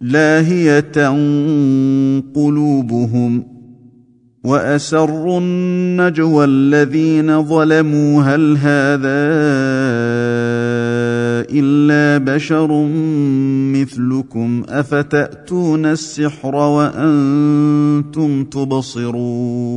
لاهية قلوبهم وأسروا النجوى الذين ظلموا هل هذا إلا بشر مثلكم أفتأتون السحر وأنتم تبصرون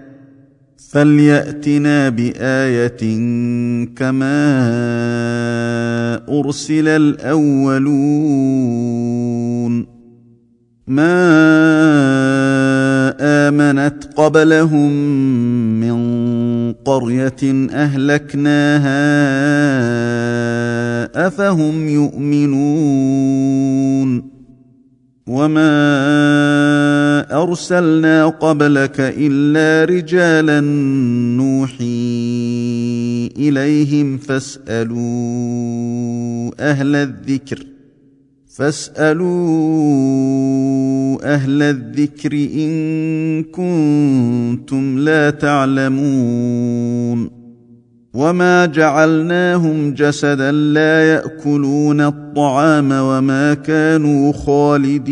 فلياتنا بايه كما ارسل الاولون ما امنت قبلهم من قريه اهلكناها افهم يؤمنون وما أرسلنا قبلك إلا رجالا نوحي إليهم فاسألوا أهل الذكر فاسألوا أهل الذكر إن كنتم لا تعلمون. وما جعلناهم جسدا لا يأكلون الطعام وما كانوا خالدين.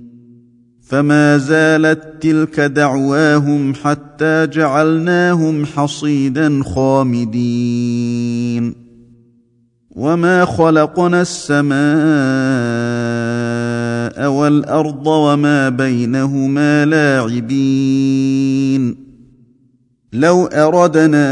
فما زالت تلك دعواهم حتى جعلناهم حصيدا خامدين وما خلقنا السماء والارض وما بينهما لاعبين لو اردنا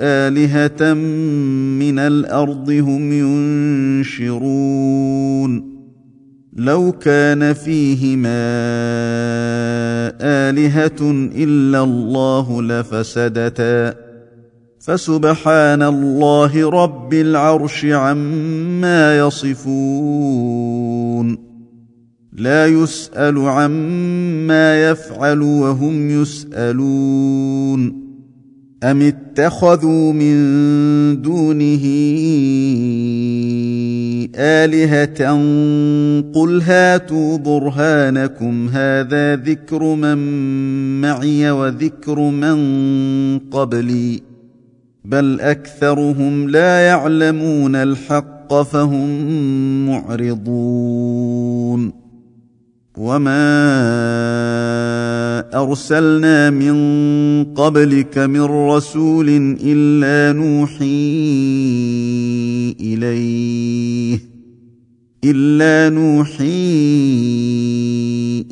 آلهة من الأرض هم ينشرون. لو كان فيهما آلهة إلا الله لفسدتا. فسبحان الله رب العرش عما يصفون. لا يسأل عما يفعل وهم يسألون. ام اتخذوا من دونه الهه قل هاتوا برهانكم هذا ذكر من معي وذكر من قبلي بل اكثرهم لا يعلمون الحق فهم معرضون وما ارسلنا من قبلك من رسول الا نوحي اليه الا نوحي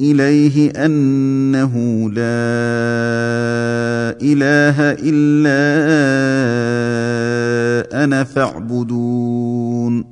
اليه انه لا اله الا أنا فاعبدون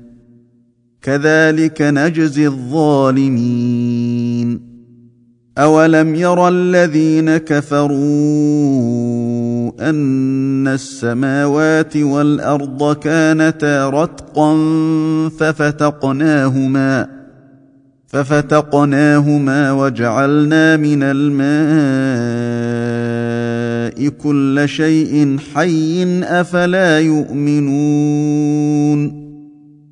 كذلك نجزي الظالمين. اولم ير الذين كفروا ان السماوات والارض كانتا رتقا ففتقناهما ففتقناهما وجعلنا من الماء كل شيء حي افلا يؤمنون.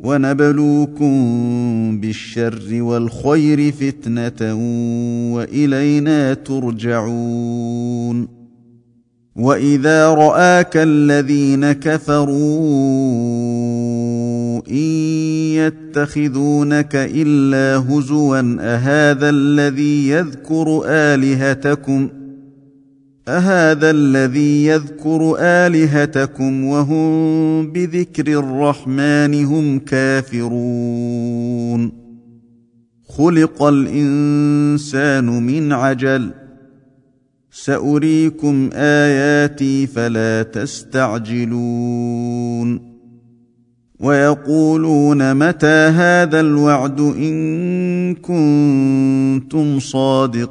ونبلوكم بالشر والخير فتنة وإلينا ترجعون. وإذا رآك الذين كفروا إن يتخذونك إلا هزوا أهذا الذي يذكر آلهتكم؟ أهذا الذي يذكر آلهتكم وهم بذكر الرحمن هم كافرون. خلق الإنسان من عجل. سأريكم آياتي فلا تستعجلون. ويقولون متى هذا الوعد إن كنتم صادقين.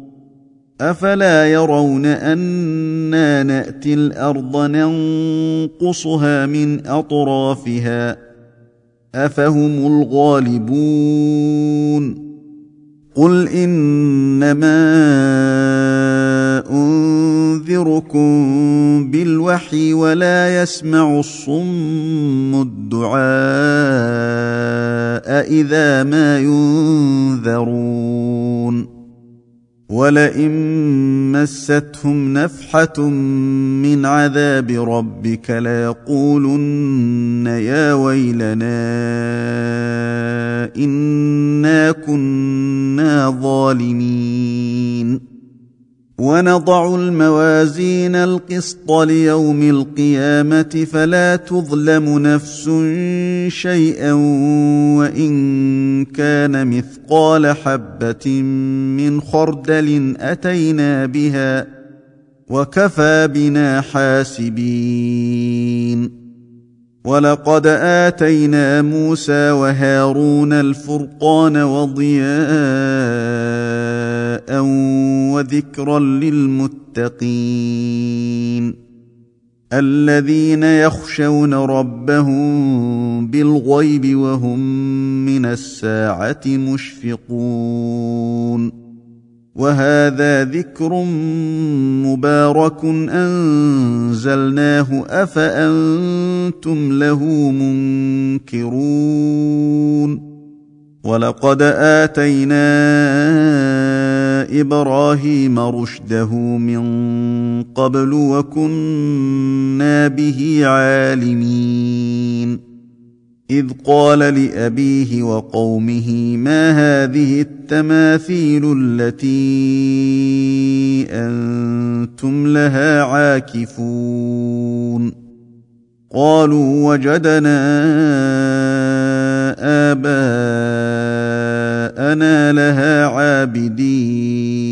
أفلا يرون أنا نأتي الأرض ننقصها من أطرافها أفهم الغالبون قل إنما أنذركم بالوحي ولا يسمع الصم الدعاء إذا ما ينذرون ولئن مستهم نفحه من عذاب ربك ليقولن يا ويلنا انا كنا ظالمين ونضع الموازين القسط ليوم القيامة فلا تظلم نفس شيئا وإن كان مثقال حبة من خردل أتينا بها وكفى بنا حاسبين ولقد اتينا موسى وهارون الفرقان وضياء وذكرا للمتقين الذين يخشون ربهم بالغيب وهم من الساعة مشفقون وهذا ذكر مبارك أنزلناه أفأنتم له منكرون ولقد آتينا إبراهيم رشده من قبل وكنا به عالمين إذ قال لأبيه وقومه ما هذه التماثيل التي أنتم لها عاكفون؟ قالوا وجدنا آباءنا لها عابدين.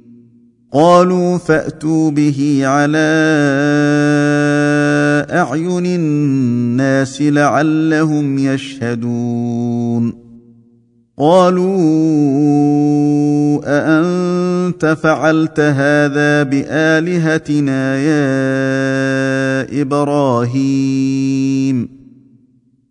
قالوا فأتوا به على أعين الناس لعلهم يشهدون. قالوا أأنت فعلت هذا بآلهتنا يا إبراهيم؟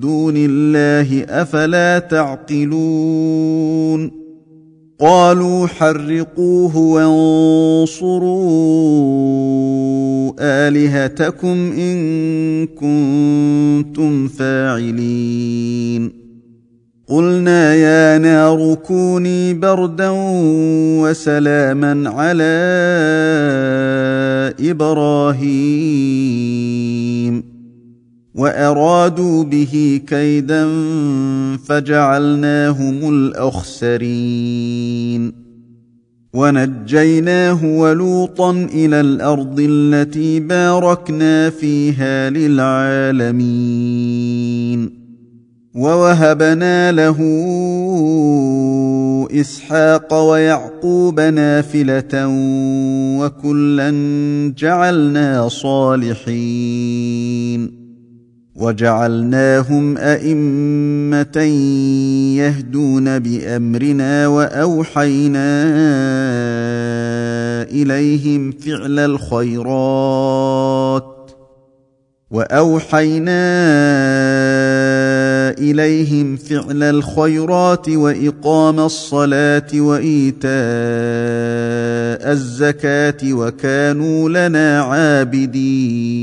دون الله أفلا تعقلون قالوا حرقوه وانصروا آلهتكم إن كنتم فاعلين قلنا يا نار كوني بردا وسلاما على إبراهيم وأرادوا به كيدا فجعلناهم الأخسرين. ونجيناه ولوطا إلى الأرض التي باركنا فيها للعالمين. ووهبنا له إسحاق ويعقوب نافلة وكلا جعلنا صالحين. وجعلناهم أئمة يهدون بأمرنا وأوحينا إليهم فعل الخيرات وأوحينا إليهم فعل الخيرات وإقام الصلاة وإيتاء الزكاة وكانوا لنا عابدين.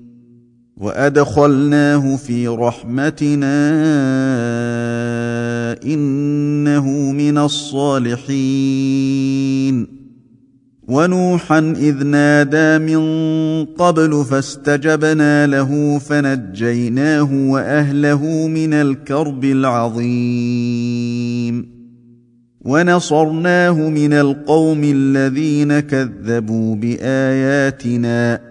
وادخلناه في رحمتنا انه من الصالحين ونوحا اذ نادى من قبل فاستجبنا له فنجيناه واهله من الكرب العظيم ونصرناه من القوم الذين كذبوا باياتنا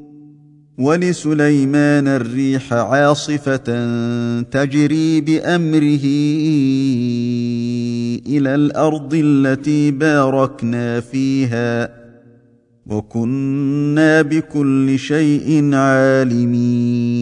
ولسليمان الريح عاصفة تجري بأمره إلى الأرض التي باركنا فيها وكنا بكل شيء عالمين.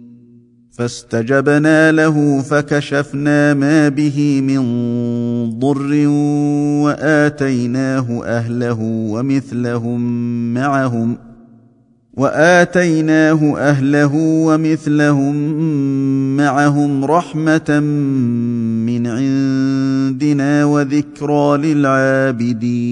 فاستجبنا له فكشفنا ما به من ضر وآتيناه أهله ومثلهم معهم وآتيناه أهله ومثلهم معهم رحمة من عندنا وذكرى للعابدين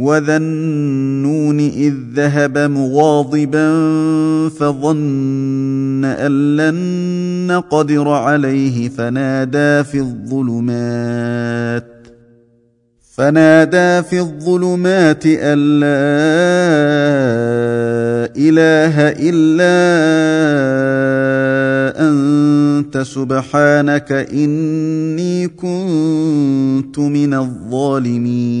وذا النون اذ ذهب مغاضبا فظن ان لن نقدر عليه فنادى في الظلمات فنادى في الظلمات ان لا اله الا انت سبحانك اني كنت من الظالمين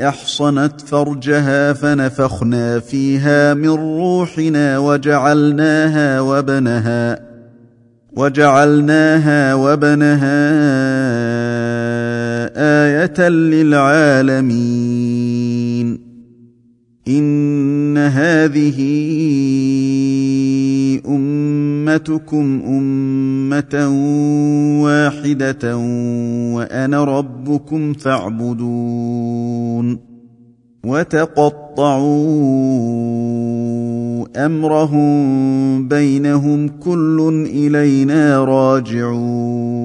أحصنت فرجها فنفخنا فيها من روحنا وجعلناها وبنها وجعلناها وبنها آية للعالمين. إن هذه أمتكم أمة واحدة وأنا ربكم فاعبدون وتقطعوا أمرهم بينهم كل إلينا راجعون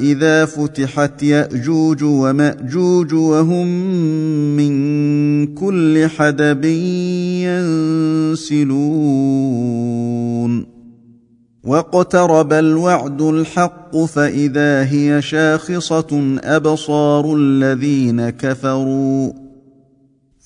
اذا فتحت يأجوج ومأجوج وهم من كل حدب ينسلون. واقترب الوعد الحق فاذا هي شاخصه ابصار الذين كفروا.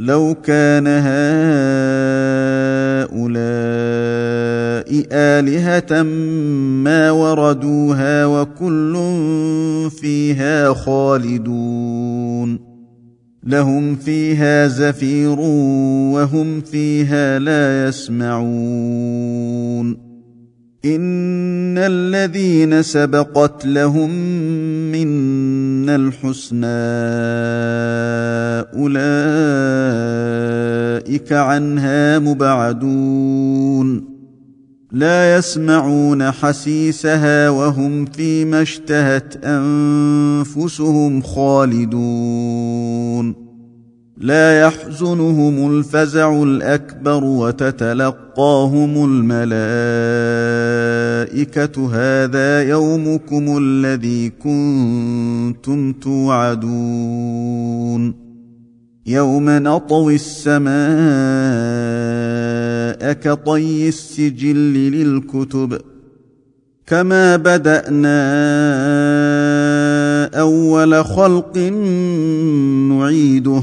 لو كان هؤلاء آلهة ما وردوها وكل فيها خالدون. لهم فيها زفير وهم فيها لا يسمعون. ان الذين سبقت لهم منا الحسنى اولئك عنها مبعدون لا يسمعون حسيسها وهم فيما اشتهت انفسهم خالدون لا يحزنهم الفزع الأكبر وتتلقاهم الملائكة هذا يومكم الذي كنتم توعدون يوم نطوي السماء كطي السجل للكتب كما بدأنا أول خلق نعيده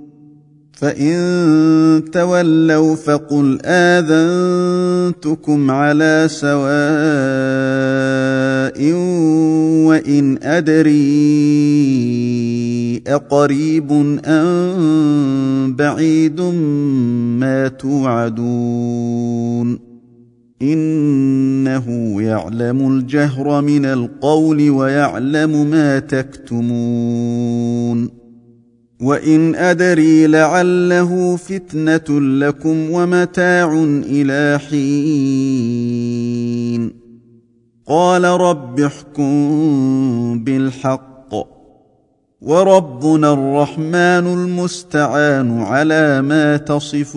فان تولوا فقل اذنتكم على سواء وان ادري اقريب ام بعيد ما توعدون انه يعلم الجهر من القول ويعلم ما تكتمون وان ادري لعله فتنه لكم ومتاع إلى حين قال رب احكم بالحق وربنا الرحمن المستعان على ما تصفون